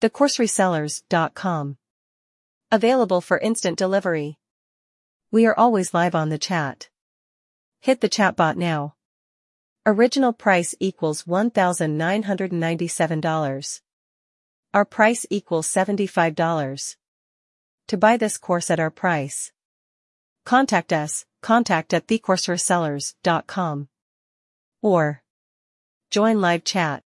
TheCourseResellers.com. Available for instant delivery. We are always live on the chat. Hit the chatbot now. Original price equals $1,997. Our price equals $75. To buy this course at our price. Contact us, contact at thecourseresellers.com. Or join live chat.